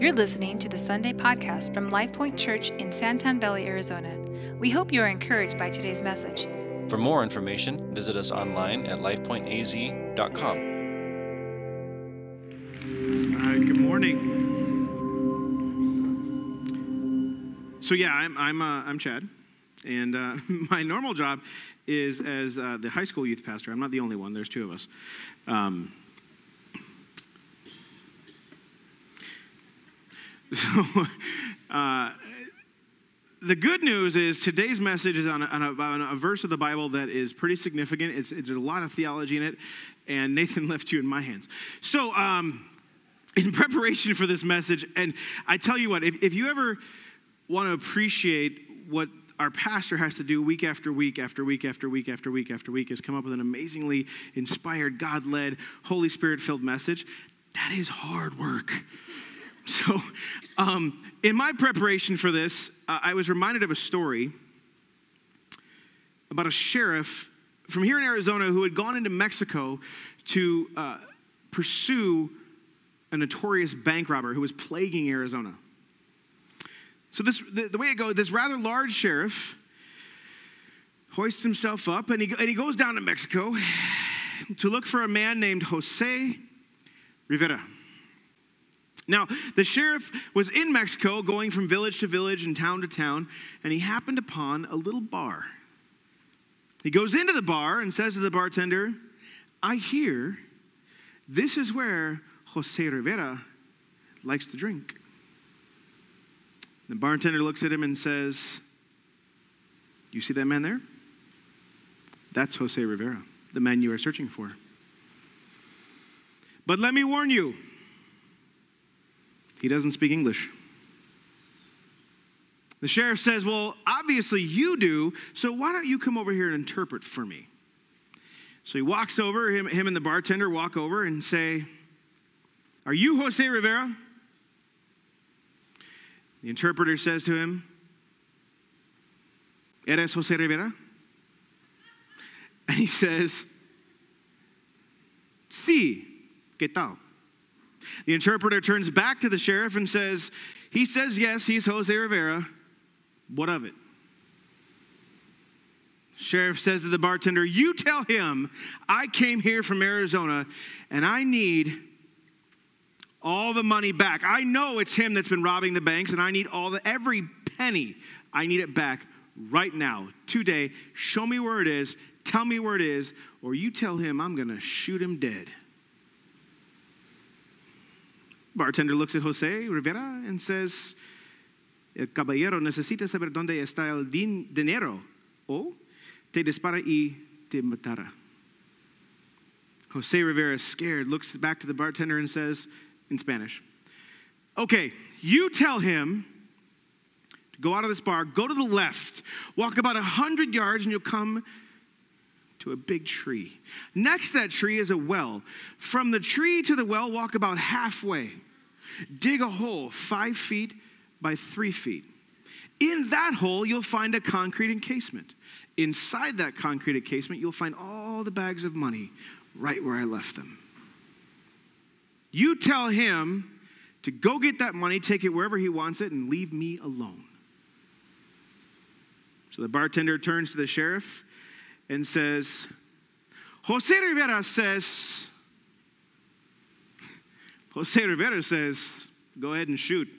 You're listening to the Sunday podcast from LifePoint Church in Santan Valley, Arizona. We hope you are encouraged by today's message. For more information, visit us online at lifepointaz.com. All right, good morning. So yeah, I'm I'm uh, I'm Chad, and uh, my normal job is as uh, the high school youth pastor. I'm not the only one. There's two of us. Um, so, uh, the good news is today's message is on a, on, a, on a, verse of the Bible that is pretty significant. It's, it's, a lot of theology in it, and Nathan left you in my hands. So, um, in preparation for this message, and I tell you what, if, if you ever want to appreciate what our pastor has to do week after week after week after week after week after week is come up with an amazingly inspired, God led, Holy Spirit filled message. That is hard work. So, um, in my preparation for this, uh, I was reminded of a story about a sheriff from here in Arizona who had gone into Mexico to uh, pursue a notorious bank robber who was plaguing Arizona. So, this, the, the way it goes, this rather large sheriff hoists himself up and he, and he goes down to Mexico to look for a man named Jose Rivera. Now, the sheriff was in Mexico going from village to village and town to town, and he happened upon a little bar. He goes into the bar and says to the bartender, I hear this is where Jose Rivera likes to drink. The bartender looks at him and says, You see that man there? That's Jose Rivera, the man you are searching for. But let me warn you, he doesn't speak English. The sheriff says, Well, obviously you do, so why don't you come over here and interpret for me? So he walks over, him, him and the bartender walk over and say, Are you Jose Rivera? The interpreter says to him, ¿Eres Jose Rivera? And he says, Sí, ¿qué tal? The interpreter turns back to the sheriff and says, He says yes, he's Jose Rivera. What of it? Sheriff says to the bartender, You tell him I came here from Arizona and I need all the money back. I know it's him that's been robbing the banks and I need all the every penny. I need it back right now, today. Show me where it is, tell me where it is, or you tell him I'm going to shoot him dead. Bartender looks at Jose Rivera and says, El caballero necesita saber dónde está el din dinero o te dispara y te matará. Jose Rivera, scared, looks back to the bartender and says in Spanish, Okay, you tell him to go out of this bar, go to the left, walk about 100 yards, and you'll come to a big tree. Next to that tree is a well. From the tree to the well, walk about halfway. Dig a hole five feet by three feet. In that hole, you'll find a concrete encasement. Inside that concrete encasement, you'll find all the bags of money right where I left them. You tell him to go get that money, take it wherever he wants it, and leave me alone. So the bartender turns to the sheriff and says, Jose Rivera says, Jose Rivera says, go ahead and shoot.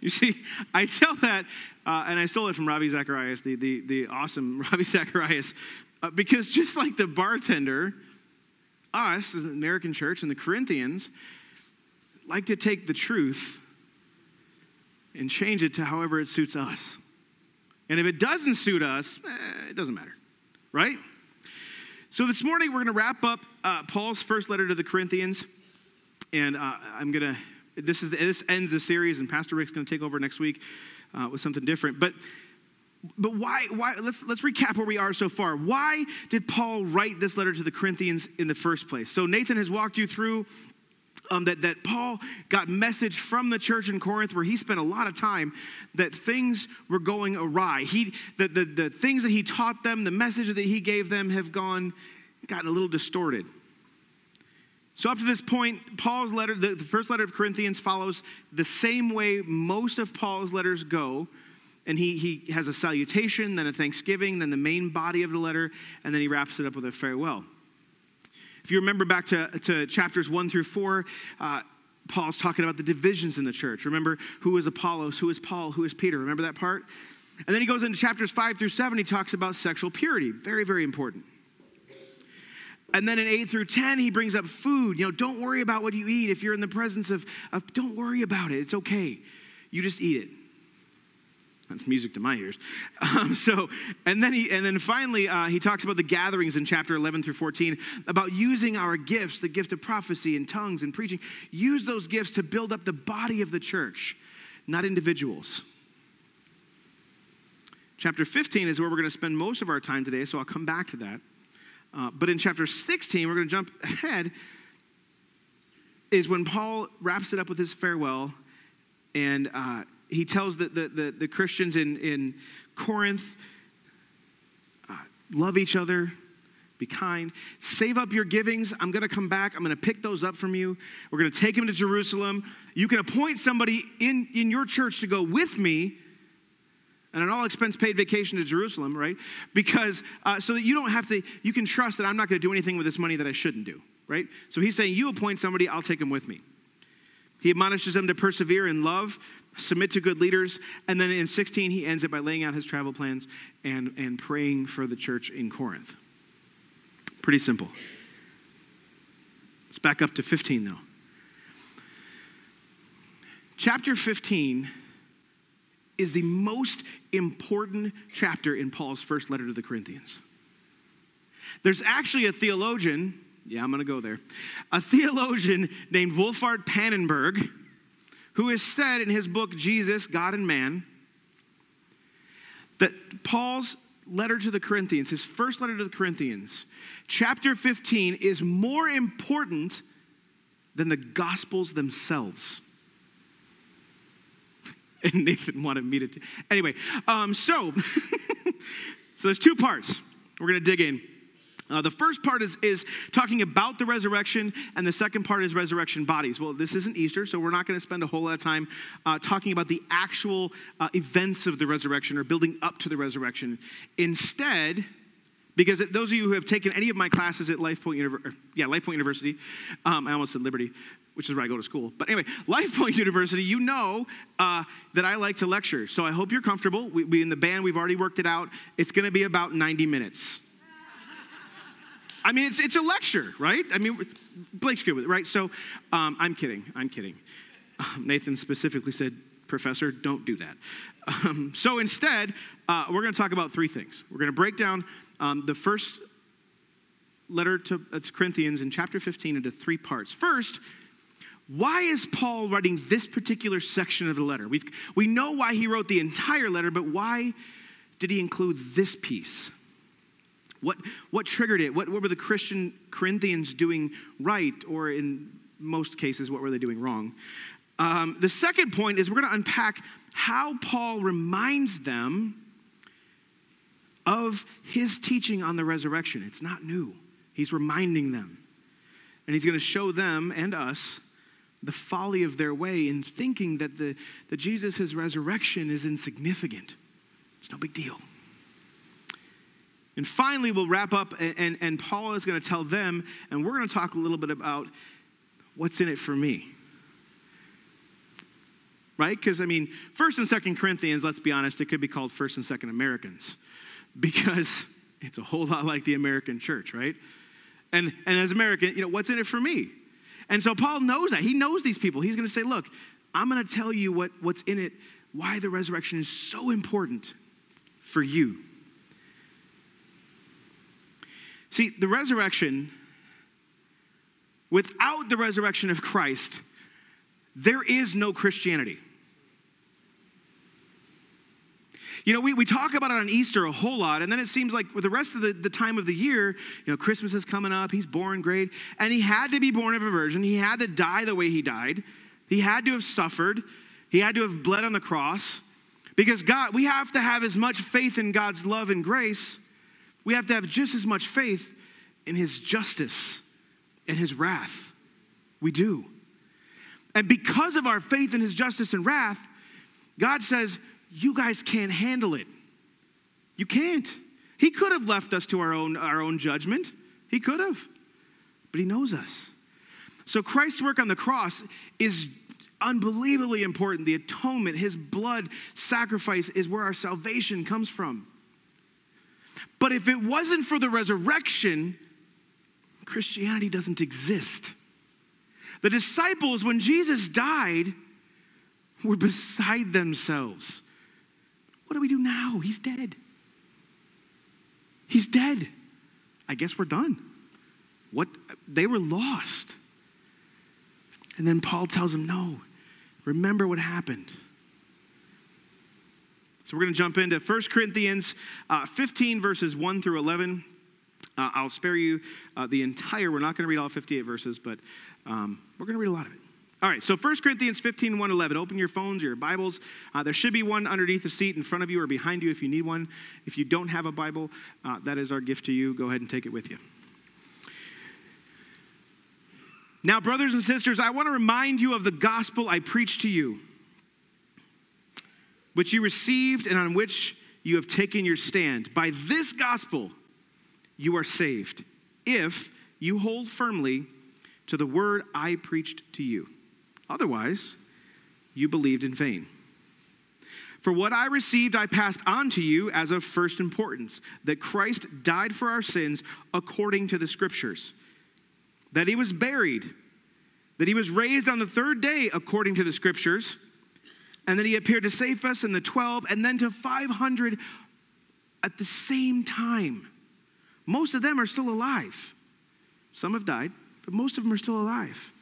you see, I tell that, uh, and I stole it from Ravi Zacharias, the, the, the awesome Ravi Zacharias, uh, because just like the bartender, us as an American church and the Corinthians like to take the truth and change it to however it suits us. And if it doesn't suit us, eh, it doesn't matter, right? So this morning we're going to wrap up uh, Paul's first letter to the Corinthians, and uh, I'm going to. This is the, this ends the series, and Pastor Rick's going to take over next week uh, with something different. But but why why let's let's recap where we are so far. Why did Paul write this letter to the Corinthians in the first place? So Nathan has walked you through um, that, that Paul got message from the church in Corinth where he spent a lot of time that things were going awry. He, the, the, the things that he taught them, the message that he gave them have gone, gotten a little distorted. So, up to this point, Paul's letter, the, the first letter of Corinthians, follows the same way most of Paul's letters go. And he, he has a salutation, then a thanksgiving, then the main body of the letter, and then he wraps it up with a farewell. If you remember back to, to chapters one through four, uh, Paul's talking about the divisions in the church. Remember who is Apollos, who is Paul, who is Peter. Remember that part? And then he goes into chapters five through seven, he talks about sexual purity. Very, very important. And then in 8 through 10, he brings up food. You know, don't worry about what you eat. If you're in the presence of, of don't worry about it. It's okay. You just eat it. That's music to my ears. Um, so, and then he, and then finally, uh, he talks about the gatherings in chapter 11 through 14 about using our gifts, the gift of prophecy and tongues and preaching. Use those gifts to build up the body of the church, not individuals. Chapter 15 is where we're going to spend most of our time today, so I'll come back to that. Uh, but in chapter 16, we're going to jump ahead, is when Paul wraps it up with his farewell, and uh, he tells the, the, the, the, Christians in, in Corinth uh, love each other, be kind, save up your givings. I'm going to come back. I'm going to pick those up from you. We're going to take them to Jerusalem. You can appoint somebody in, in your church to go with me and an all expense paid vacation to Jerusalem, right? Because uh, so that you don't have to, you can trust that I'm not going to do anything with this money that I shouldn't do, right? So he's saying, You appoint somebody, I'll take them with me. He admonishes them to persevere in love, submit to good leaders, and then in 16, he ends it by laying out his travel plans and, and praying for the church in Corinth. Pretty simple. Let's back up to 15, though. Chapter 15 is the most important chapter in Paul's first letter to the Corinthians. There's actually a theologian, yeah, I'm going to go there, a theologian named Wolfhart Pannenberg, who has said in his book, Jesus, God and Man, that Paul's letter to the Corinthians, his first letter to the Corinthians, chapter 15, is more important than the Gospels themselves. and Nathan wanted me to. T- anyway, um, so so there's two parts. We're going to dig in. Uh, the first part is, is talking about the resurrection, and the second part is resurrection bodies. Well, this isn't Easter, so we're not going to spend a whole lot of time uh, talking about the actual uh, events of the resurrection or building up to the resurrection. Instead, because those of you who have taken any of my classes at Life Point, Univer- yeah, Life Point University, um, I almost said Liberty, which is where I go to school. But anyway, Life Point University, you know uh, that I like to lecture. So I hope you're comfortable. We, we in the band, we've already worked it out. It's going to be about 90 minutes. I mean, it's, it's a lecture, right? I mean, Blake's good with it, right? So um, I'm kidding. I'm kidding. Um, Nathan specifically said, Professor, don't do that. Um, so instead, uh, we're going to talk about three things. We're going to break down um, the first letter to, uh, to Corinthians in chapter 15 into three parts. First, why is Paul writing this particular section of the letter? we we know why he wrote the entire letter, but why did he include this piece? What, what triggered it? What, what were the Christian Corinthians doing right, or in most cases, what were they doing wrong? Um, the second point is we're going to unpack how Paul reminds them of his teaching on the resurrection. It's not new, he's reminding them. And he's going to show them and us the folly of their way in thinking that, the, that Jesus' resurrection is insignificant. It's no big deal. And finally, we'll wrap up, and, and, and Paul is going to tell them, and we're going to talk a little bit about what's in it for me. Right? Because, I mean, 1st and 2nd Corinthians, let's be honest, it could be called 1st and 2nd Americans because it's a whole lot like the American church, right? And, and as American, you know, what's in it for me? And so Paul knows that. He knows these people. He's going to say, look, I'm going to tell you what, what's in it, why the resurrection is so important for you. See, the resurrection, without the resurrection of Christ, there is no Christianity. You know, we, we talk about it on Easter a whole lot, and then it seems like with the rest of the, the time of the year, you know, Christmas is coming up, he's born great, and he had to be born of a virgin. He had to die the way he died. He had to have suffered. He had to have bled on the cross. Because God, we have to have as much faith in God's love and grace. We have to have just as much faith in his justice and his wrath We do. And because of our faith in his justice and wrath, God says, You guys can't handle it. You can't. He could have left us to our own, our own judgment. He could have. But he knows us. So Christ's work on the cross is unbelievably important. The atonement, his blood sacrifice, is where our salvation comes from. But if it wasn't for the resurrection, Christianity doesn't exist. The disciples, when Jesus died, were beside themselves. What do we do now? He's dead. He's dead. I guess we're done. What they were lost. And then Paul tells them, "No. Remember what happened." So we're going to jump into 1 Corinthians uh, 15 verses 1 through 11. Uh, I'll spare you uh, the entire, we're not going to read all 58 verses, but um, we're going to read a lot of it. All right, so 1 Corinthians 15, 1, 11. Open your phones or your Bibles. Uh, there should be one underneath the seat in front of you or behind you if you need one. If you don't have a Bible, uh, that is our gift to you. Go ahead and take it with you. Now, brothers and sisters, I want to remind you of the gospel I preached to you, which you received and on which you have taken your stand. By this gospel, you are saved, if you hold firmly to the word I preached to you. Otherwise, you believed in vain. For what I received, I passed on to you as of first importance that Christ died for our sins according to the Scriptures, that he was buried, that he was raised on the third day according to the Scriptures, and then he appeared to Cephas and the 12, and then to 500 at the same time. Most of them are still alive. Some have died, but most of them are still alive.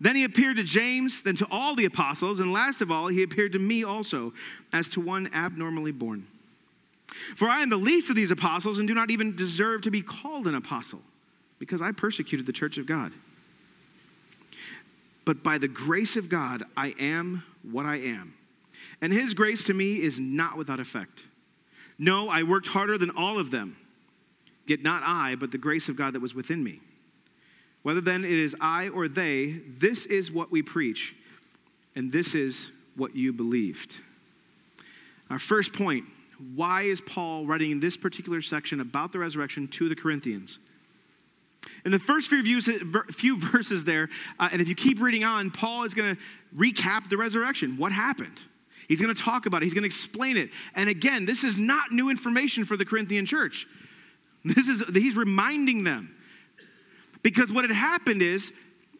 Then he appeared to James, then to all the apostles, and last of all, he appeared to me also, as to one abnormally born. For I am the least of these apostles and do not even deserve to be called an apostle, because I persecuted the church of God. But by the grace of God, I am what I am. And his grace to me is not without effect. No, I worked harder than all of them. Yet not I, but the grace of God that was within me. Whether then it is I or they, this is what we preach, and this is what you believed. Our first point why is Paul writing in this particular section about the resurrection to the Corinthians? In the first few, views, few verses there, uh, and if you keep reading on, Paul is going to recap the resurrection. What happened? He's going to talk about it, he's going to explain it. And again, this is not new information for the Corinthian church. This is he's reminding them. Because what had happened is,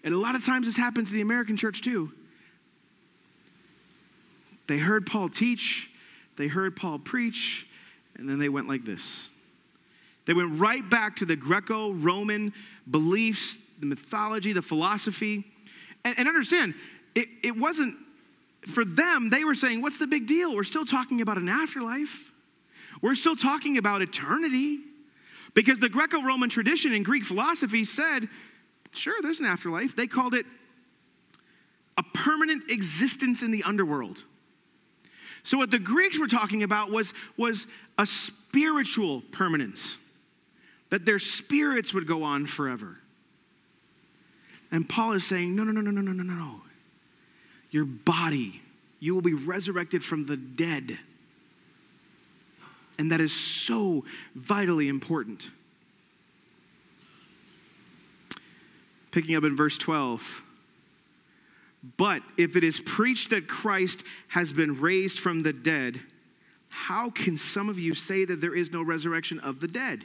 and a lot of times this happens to the American church too. They heard Paul teach, they heard Paul preach, and then they went like this. They went right back to the Greco Roman beliefs, the mythology, the philosophy. And, and understand, it, it wasn't for them, they were saying, What's the big deal? We're still talking about an afterlife, we're still talking about eternity. Because the Greco Roman tradition and Greek philosophy said, Sure, there's an afterlife. They called it a permanent existence in the underworld. So, what the Greeks were talking about was, was a spiritual permanence, that their spirits would go on forever. And Paul is saying, no, no, no, no, no, no, no, no your body. You will be resurrected from the dead. And that is so vitally important. Picking up in verse 12. But if it is preached that Christ has been raised from the dead, how can some of you say that there is no resurrection of the dead?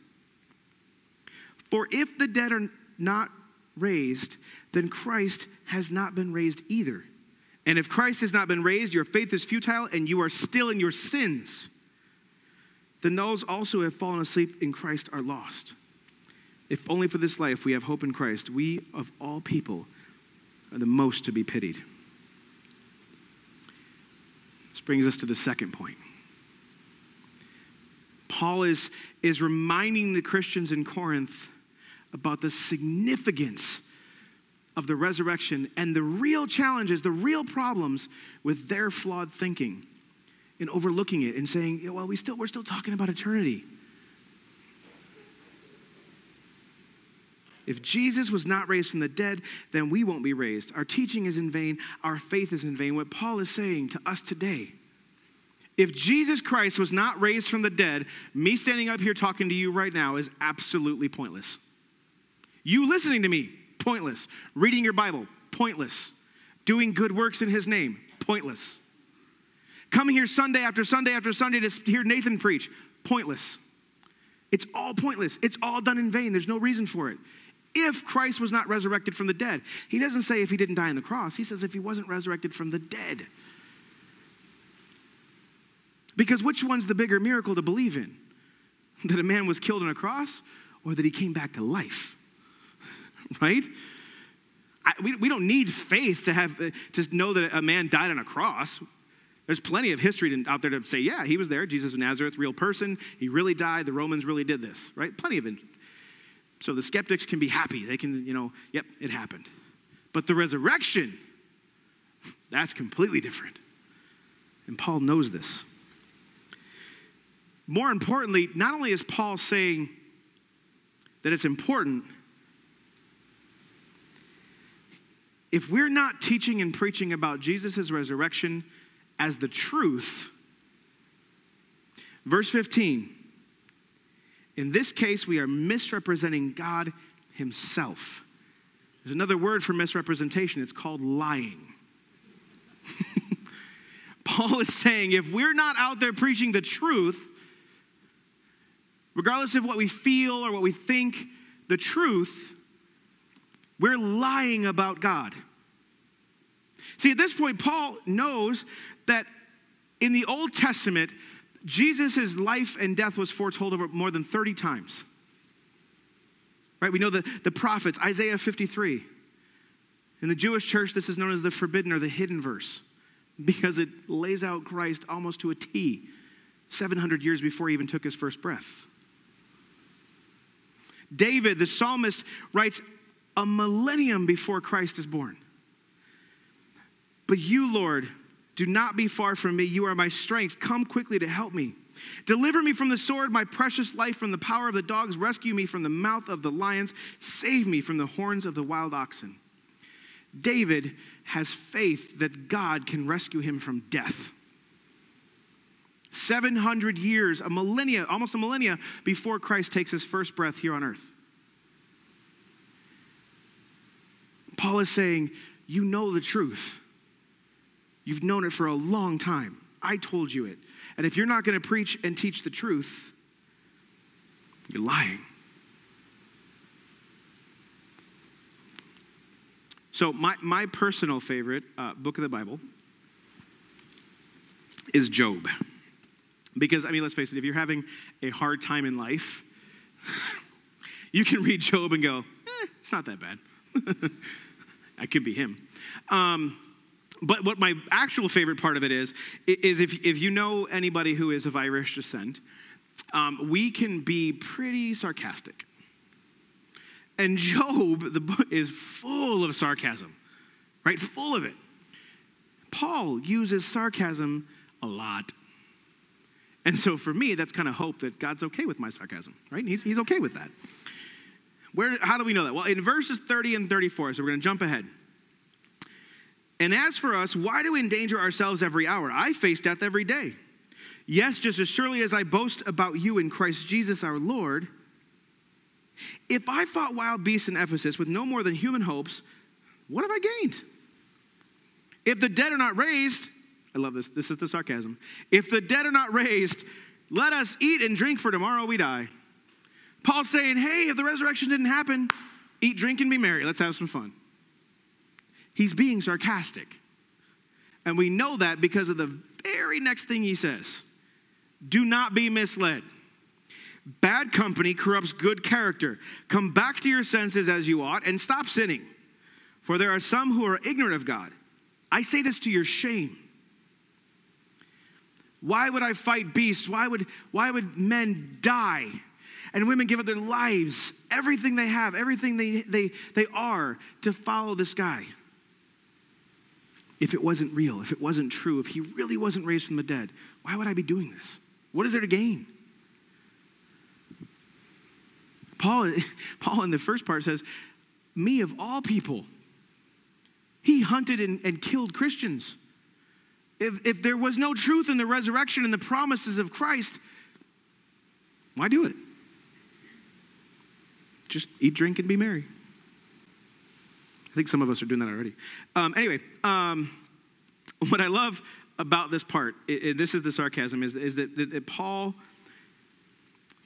For if the dead are not raised, then Christ has not been raised either. And if Christ has not been raised, your faith is futile and you are still in your sins. Then those also who have fallen asleep in Christ are lost. if only for this life we have hope in Christ, we of all people are the most to be pitied. This brings us to the second point. Paul is, is reminding the Christians in Corinth about the significance of the resurrection and the real challenges, the real problems with their flawed thinking and overlooking it and saying, well, we still, we're still talking about eternity. If Jesus was not raised from the dead, then we won't be raised. Our teaching is in vain, our faith is in vain. What Paul is saying to us today if Jesus Christ was not raised from the dead, me standing up here talking to you right now is absolutely pointless. You listening to me, pointless. Reading your Bible, pointless. Doing good works in His name, pointless. Coming here Sunday after Sunday after Sunday to hear Nathan preach, pointless. It's all pointless. It's all done in vain. There's no reason for it. If Christ was not resurrected from the dead, He doesn't say if He didn't die on the cross, He says if He wasn't resurrected from the dead. Because which one's the bigger miracle to believe in? That a man was killed on a cross or that he came back to life? right? I, we, we don't need faith to have uh, to know that a man died on a cross. There's plenty of history out there to say, yeah, he was there. Jesus of Nazareth, real person. He really died. The Romans really did this, right? Plenty of it. So the skeptics can be happy. They can, you know, yep, it happened. But the resurrection, that's completely different. And Paul knows this. More importantly, not only is Paul saying that it's important, if we're not teaching and preaching about Jesus' resurrection as the truth, verse 15, in this case, we are misrepresenting God Himself. There's another word for misrepresentation, it's called lying. Paul is saying if we're not out there preaching the truth, regardless of what we feel or what we think, the truth, we're lying about God. See, at this point, Paul knows that in the Old Testament, Jesus' life and death was foretold over more than 30 times. Right? We know the, the prophets, Isaiah 53. In the Jewish church, this is known as the forbidden or the hidden verse because it lays out Christ almost to a T, 700 years before he even took his first breath. David, the psalmist, writes a millennium before Christ is born. But you, Lord, do not be far from me. You are my strength. Come quickly to help me. Deliver me from the sword, my precious life from the power of the dogs. Rescue me from the mouth of the lions. Save me from the horns of the wild oxen. David has faith that God can rescue him from death. 700 years, a millennia, almost a millennia before Christ takes his first breath here on earth. Paul is saying, You know the truth. You've known it for a long time. I told you it. And if you're not going to preach and teach the truth, you're lying. So, my, my personal favorite uh, book of the Bible is Job. Because, I mean, let's face it, if you're having a hard time in life, you can read Job and go, eh, it's not that bad. I could be him. Um, but what my actual favorite part of it is, is if, if you know anybody who is of Irish descent, um, we can be pretty sarcastic. And Job, the book, is full of sarcasm, right? Full of it. Paul uses sarcasm a lot. And so for me, that's kind of hope that God's okay with my sarcasm, right? He's, he's okay with that. Where, how do we know that? Well, in verses 30 and 34, so we're going to jump ahead. And as for us, why do we endanger ourselves every hour? I face death every day. Yes, just as surely as I boast about you in Christ Jesus our Lord. If I fought wild beasts in Ephesus with no more than human hopes, what have I gained? If the dead are not raised, I love this. This is the sarcasm. If the dead are not raised, let us eat and drink, for tomorrow we die. Paul's saying, hey, if the resurrection didn't happen, eat, drink, and be merry. Let's have some fun. He's being sarcastic. And we know that because of the very next thing he says do not be misled. Bad company corrupts good character. Come back to your senses as you ought and stop sinning. For there are some who are ignorant of God. I say this to your shame. Why would I fight beasts? Why would, why would men die and women give up their lives, everything they have, everything they, they, they are, to follow this guy? If it wasn't real, if it wasn't true, if he really wasn't raised from the dead, why would I be doing this? What is there to gain? Paul, Paul in the first part says, Me of all people, he hunted and, and killed Christians. If, if there was no truth in the resurrection and the promises of Christ, why do it? Just eat, drink, and be merry. I think some of us are doing that already. Um, anyway, um, what I love about this part, it, it, this is the sarcasm, is, is that, that, that Paul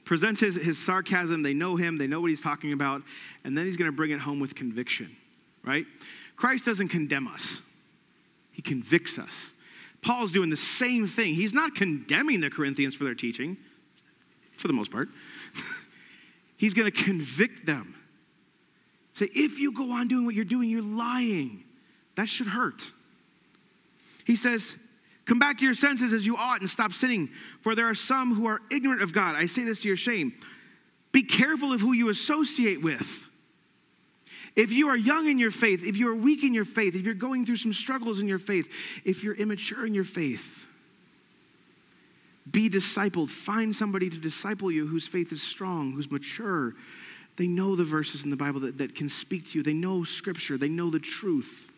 presents his, his sarcasm. They know him, they know what he's talking about, and then he's going to bring it home with conviction, right? Christ doesn't condemn us, he convicts us. Paul's doing the same thing. He's not condemning the Corinthians for their teaching, for the most part. He's going to convict them. Say, if you go on doing what you're doing, you're lying. That should hurt. He says, Come back to your senses as you ought and stop sinning, for there are some who are ignorant of God. I say this to your shame. Be careful of who you associate with. If you are young in your faith, if you are weak in your faith, if you're going through some struggles in your faith, if you're immature in your faith, be discipled. Find somebody to disciple you whose faith is strong, who's mature. They know the verses in the Bible that, that can speak to you, they know scripture, they know the truth.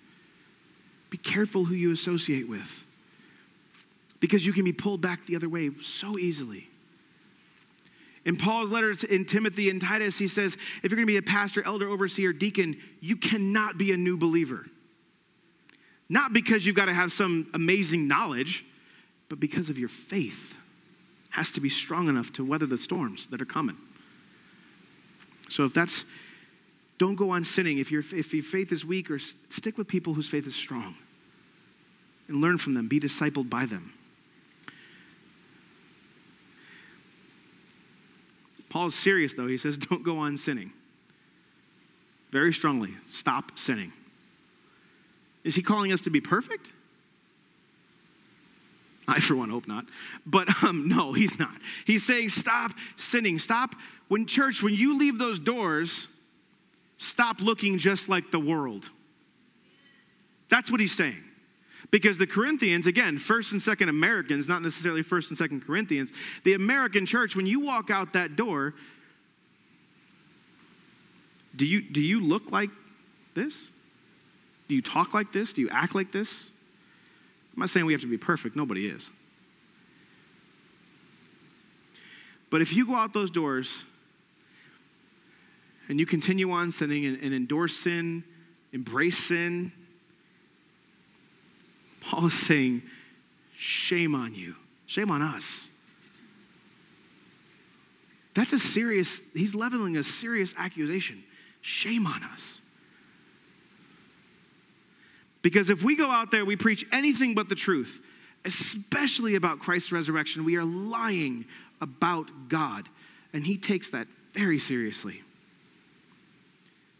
Be careful who you associate with because you can be pulled back the other way so easily. In Paul's letter in Timothy and Titus, he says, if you're going to be a pastor, elder, overseer, deacon, you cannot be a new believer. Not because you've got to have some amazing knowledge, but because of your faith has to be strong enough to weather the storms that are coming. So if that's don't go on sinning if, your if your faith is weak or stick with people whose faith is strong and learn from them be discipled by them Paul's serious, though. He says, don't go on sinning. Very strongly, stop sinning. Is he calling us to be perfect? I, for one, hope not. But um, no, he's not. He's saying, stop sinning. Stop. When, church, when you leave those doors, stop looking just like the world. That's what he's saying. Because the Corinthians, again, first and second Americans, not necessarily first and second Corinthians, the American church, when you walk out that door, do you, do you look like this? Do you talk like this? Do you act like this? I'm not saying we have to be perfect, nobody is. But if you go out those doors and you continue on sinning and, and endorse sin, embrace sin, Paul is saying, shame on you, shame on us. That's a serious, he's leveling a serious accusation. Shame on us. Because if we go out there, we preach anything but the truth, especially about Christ's resurrection, we are lying about God. And he takes that very seriously.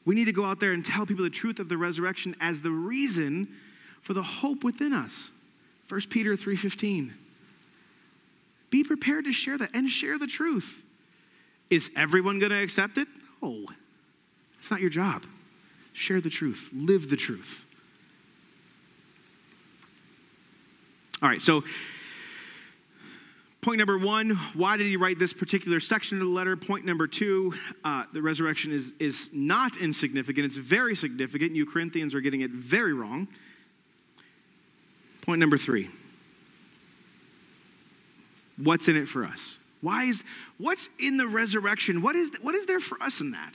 We need to go out there and tell people the truth of the resurrection as the reason for the hope within us. 1 Peter 3:15. Be prepared to share that and share the truth. Is everyone going to accept it? No. It's not your job. Share the truth. Live the truth. All right, so point number one why did he write this particular section of the letter? Point number two uh, the resurrection is, is not insignificant, it's very significant. You Corinthians are getting it very wrong. Point number three what's in it for us? Why is what's in the resurrection? What is what is there for us in that?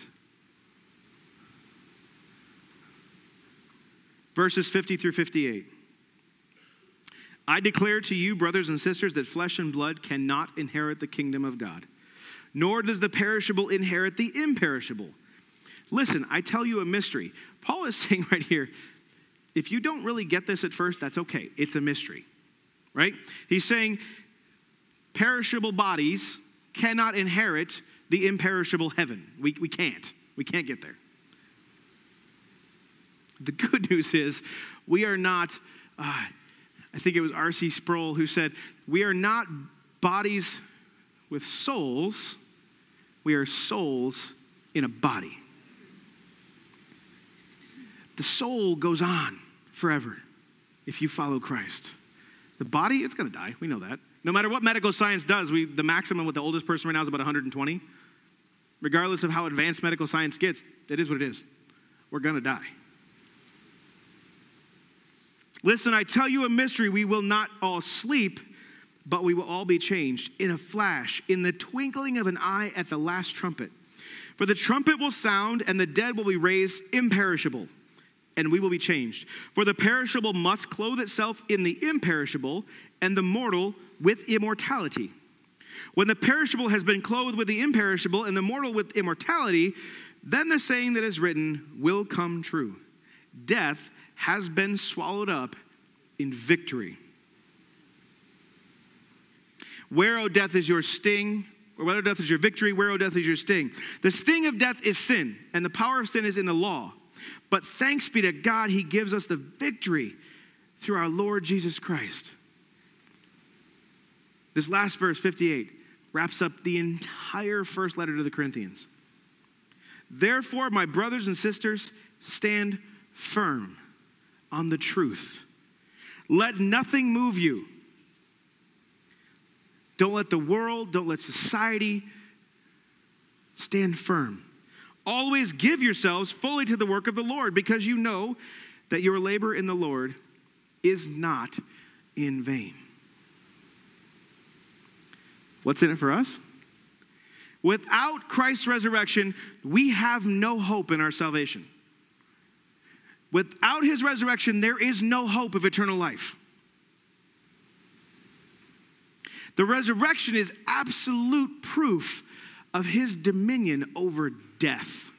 Verses 50 through 58. I declare to you, brothers and sisters, that flesh and blood cannot inherit the kingdom of God, nor does the perishable inherit the imperishable. Listen, I tell you a mystery. Paul is saying right here if you don't really get this at first, that's okay. It's a mystery, right? He's saying perishable bodies cannot inherit the imperishable heaven. We, we can't. We can't get there. The good news is we are not, uh, I think it was R.C. Sproul who said, we are not bodies with souls, we are souls in a body. The soul goes on forever if you follow Christ. The body, it's going to die. We know that. No matter what medical science does, we, the maximum with the oldest person right now is about 120. Regardless of how advanced medical science gets, it is what it is. We're going to die. Listen, I tell you a mystery. We will not all sleep, but we will all be changed in a flash, in the twinkling of an eye at the last trumpet. For the trumpet will sound, and the dead will be raised imperishable, and we will be changed. For the perishable must clothe itself in the imperishable, and the mortal with immortality. When the perishable has been clothed with the imperishable, and the mortal with immortality, then the saying that is written will come true Death has been swallowed up in victory. Where, O death, is your sting? Or where, O death, is your victory? Where, O death, is your sting? The sting of death is sin, and the power of sin is in the law. But thanks be to God, He gives us the victory through our Lord Jesus Christ. This last verse, 58, wraps up the entire first letter to the Corinthians. Therefore, my brothers and sisters, stand firm on the truth. Let nothing move you. Don't let the world, don't let society stand firm. Always give yourselves fully to the work of the Lord because you know that your labor in the Lord is not in vain. What's in it for us? Without Christ's resurrection, we have no hope in our salvation. Without his resurrection, there is no hope of eternal life. The resurrection is absolute proof of his dominion over death.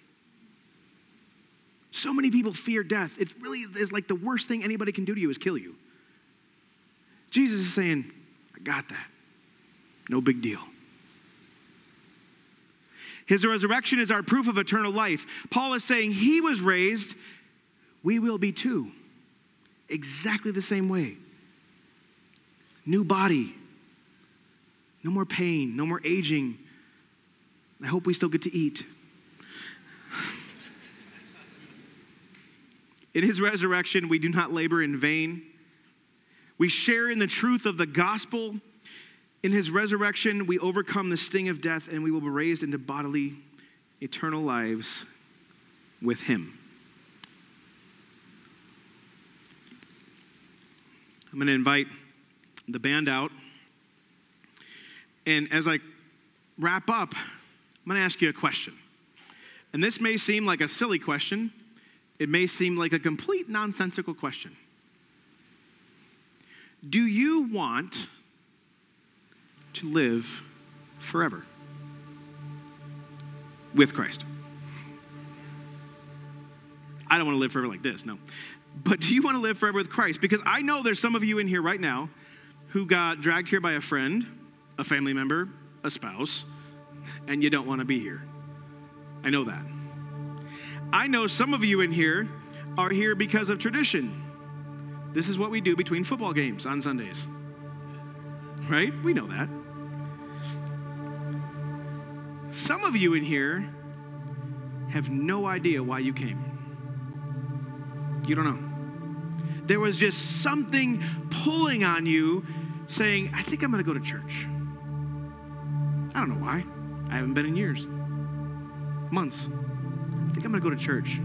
So many people fear death. It really is like the worst thing anybody can do to you is kill you. Jesus is saying, I got that. No big deal. His resurrection is our proof of eternal life. Paul is saying he was raised, we will be too. Exactly the same way. New body, no more pain, no more aging. I hope we still get to eat. In his resurrection, we do not labor in vain. We share in the truth of the gospel. In his resurrection, we overcome the sting of death and we will be raised into bodily, eternal lives with him. I'm going to invite the band out. And as I wrap up, I'm going to ask you a question. And this may seem like a silly question, it may seem like a complete nonsensical question. Do you want to live forever with Christ? I don't want to live forever like this, no. But do you want to live forever with Christ? Because I know there's some of you in here right now who got dragged here by a friend, a family member, a spouse, and you don't want to be here. I know that. I know some of you in here are here because of tradition. This is what we do between football games on Sundays. Right? We know that. Some of you in here have no idea why you came. You don't know. There was just something pulling on you saying, I think I'm going to go to church. I don't know why. I haven't been in years, months. I think I'm going to go to church.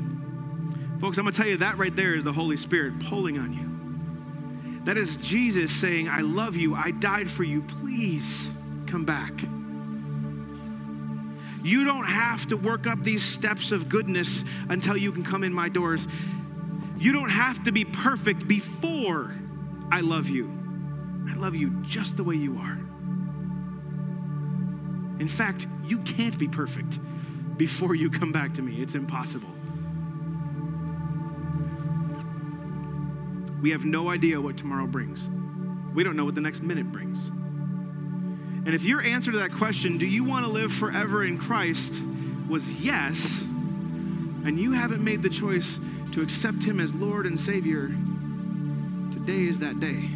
Folks, I'm going to tell you that right there is the Holy Spirit pulling on you. That is Jesus saying, I love you. I died for you. Please come back. You don't have to work up these steps of goodness until you can come in my doors. You don't have to be perfect before I love you. I love you just the way you are. In fact, you can't be perfect before you come back to me. It's impossible. We have no idea what tomorrow brings. We don't know what the next minute brings. And if your answer to that question, do you want to live forever in Christ, was yes, and you haven't made the choice to accept Him as Lord and Savior, today is that day.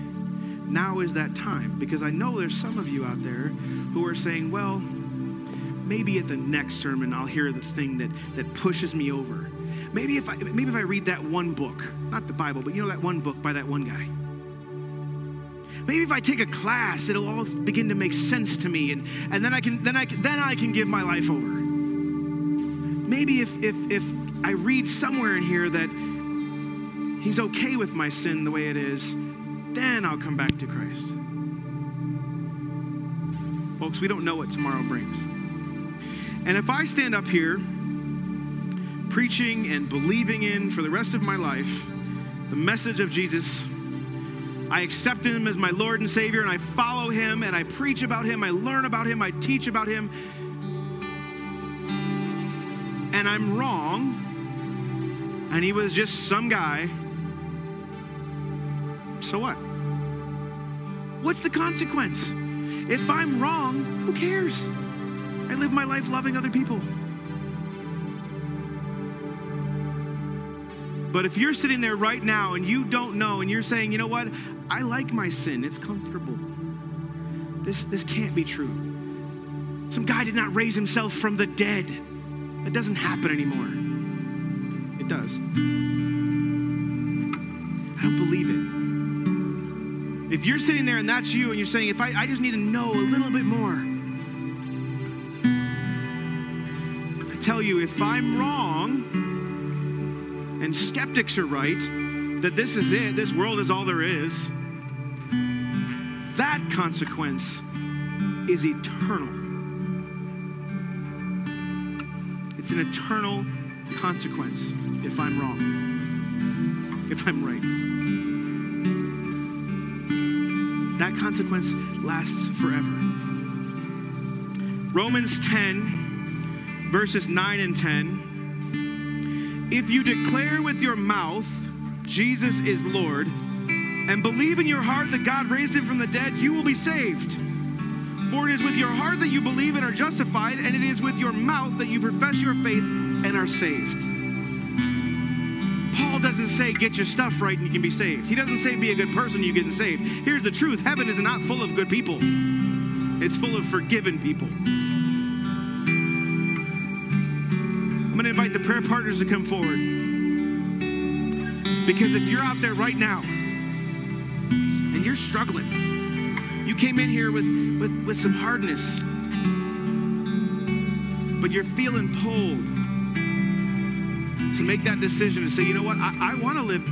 Now is that time. Because I know there's some of you out there who are saying, well, maybe at the next sermon I'll hear the thing that, that pushes me over. Maybe if I maybe if I read that one book, not the Bible, but you know that one book by that one guy. Maybe if I take a class, it'll all begin to make sense to me, and, and then I can then I can, then I can give my life over. Maybe if if if I read somewhere in here that he's okay with my sin the way it is, then I'll come back to Christ. Folks, we don't know what tomorrow brings. And if I stand up here preaching and believing in for the rest of my life the message of Jesus, I accept him as my Lord and Savior, and I follow him, and I preach about him, I learn about him, I teach about him, and I'm wrong, and he was just some guy, so what? What's the consequence? If I'm wrong, who cares? I live my life loving other people. But if you're sitting there right now and you don't know and you're saying, you know what, I like my sin, it's comfortable. This, this can't be true. Some guy did not raise himself from the dead. That doesn't happen anymore. It does. I don't believe it. If you're sitting there and that's you and you're saying, if I, I just need to know a little bit more, I tell you, if I'm wrong, and skeptics are right that this is it, this world is all there is, that consequence is eternal. It's an eternal consequence if I'm wrong, if I'm right. That consequence lasts forever. Romans 10, verses 9 and 10 if you declare with your mouth Jesus is Lord and believe in your heart that God raised him from the dead, you will be saved. For it is with your heart that you believe and are justified, and it is with your mouth that you profess your faith and are saved. Paul doesn't say get your stuff right and you can be saved. He doesn't say be a good person and you get saved. Here's the truth heaven is not full of good people, it's full of forgiven people. I'm going to invite the prayer partners to come forward. Because if you're out there right now and you're struggling, you came in here with, with, with some hardness, but you're feeling pulled to make that decision and say, you know what, I, I want to live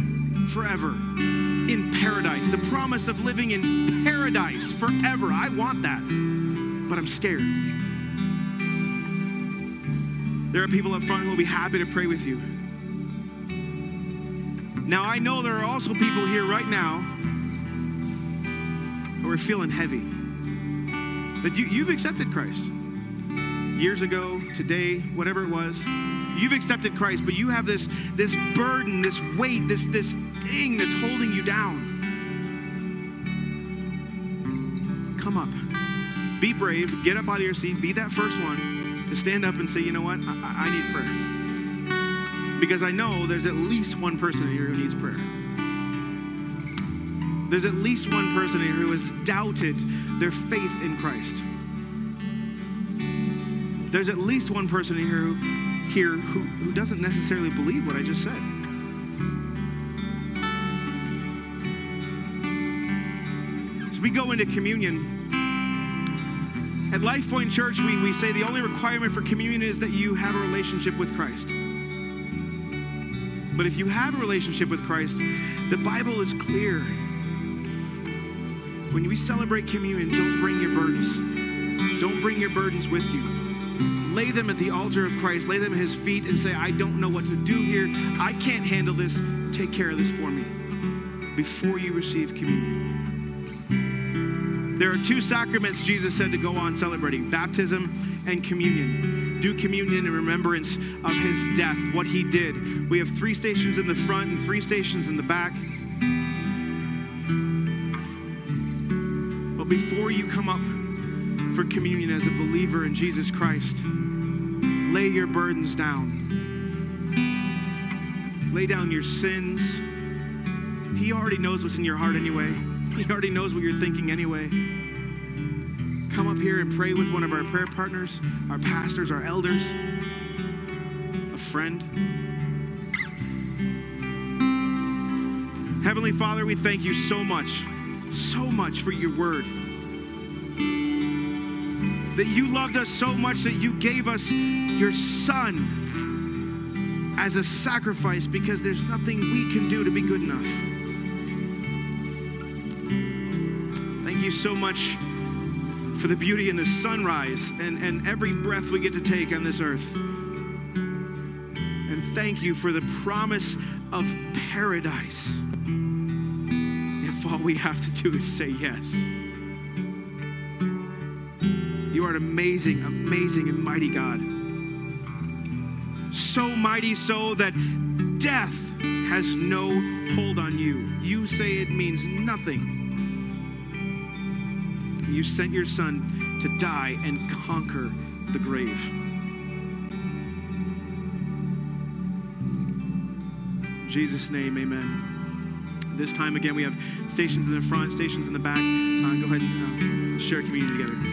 forever in paradise. The promise of living in paradise forever. I want that, but I'm scared. There are people up front who will be happy to pray with you. Now, I know there are also people here right now who are feeling heavy. But you, you've accepted Christ. Years ago, today, whatever it was, you've accepted Christ, but you have this, this burden, this weight, this, this thing that's holding you down. Come up. Be brave. Get up out of your seat. Be that first one to stand up and say, you know what, I, I need prayer. Because I know there's at least one person here who needs prayer. There's at least one person here who has doubted their faith in Christ. There's at least one person here who, here who, who doesn't necessarily believe what I just said. As we go into communion, at Life Point Church, we, we say the only requirement for communion is that you have a relationship with Christ. But if you have a relationship with Christ, the Bible is clear. When we celebrate communion, don't bring your burdens. Don't bring your burdens with you. Lay them at the altar of Christ, lay them at his feet, and say, I don't know what to do here. I can't handle this. Take care of this for me before you receive communion. There are two sacraments Jesus said to go on celebrating baptism and communion. Do communion in remembrance of his death, what he did. We have three stations in the front and three stations in the back. But before you come up for communion as a believer in Jesus Christ, lay your burdens down. Lay down your sins. He already knows what's in your heart anyway. He already knows what you're thinking anyway. Come up here and pray with one of our prayer partners, our pastors, our elders, a friend. Heavenly Father, we thank you so much, so much for your word. That you loved us so much that you gave us your Son as a sacrifice because there's nothing we can do to be good enough. Thank you so much for the beauty in the sunrise and, and every breath we get to take on this earth. And thank you for the promise of paradise if all we have to do is say yes. An amazing, amazing, and mighty God. So mighty, so that death has no hold on you. You say it means nothing. You sent your son to die and conquer the grave. In Jesus' name, amen. This time again, we have stations in the front, stations in the back. Uh, go ahead and uh, share communion together.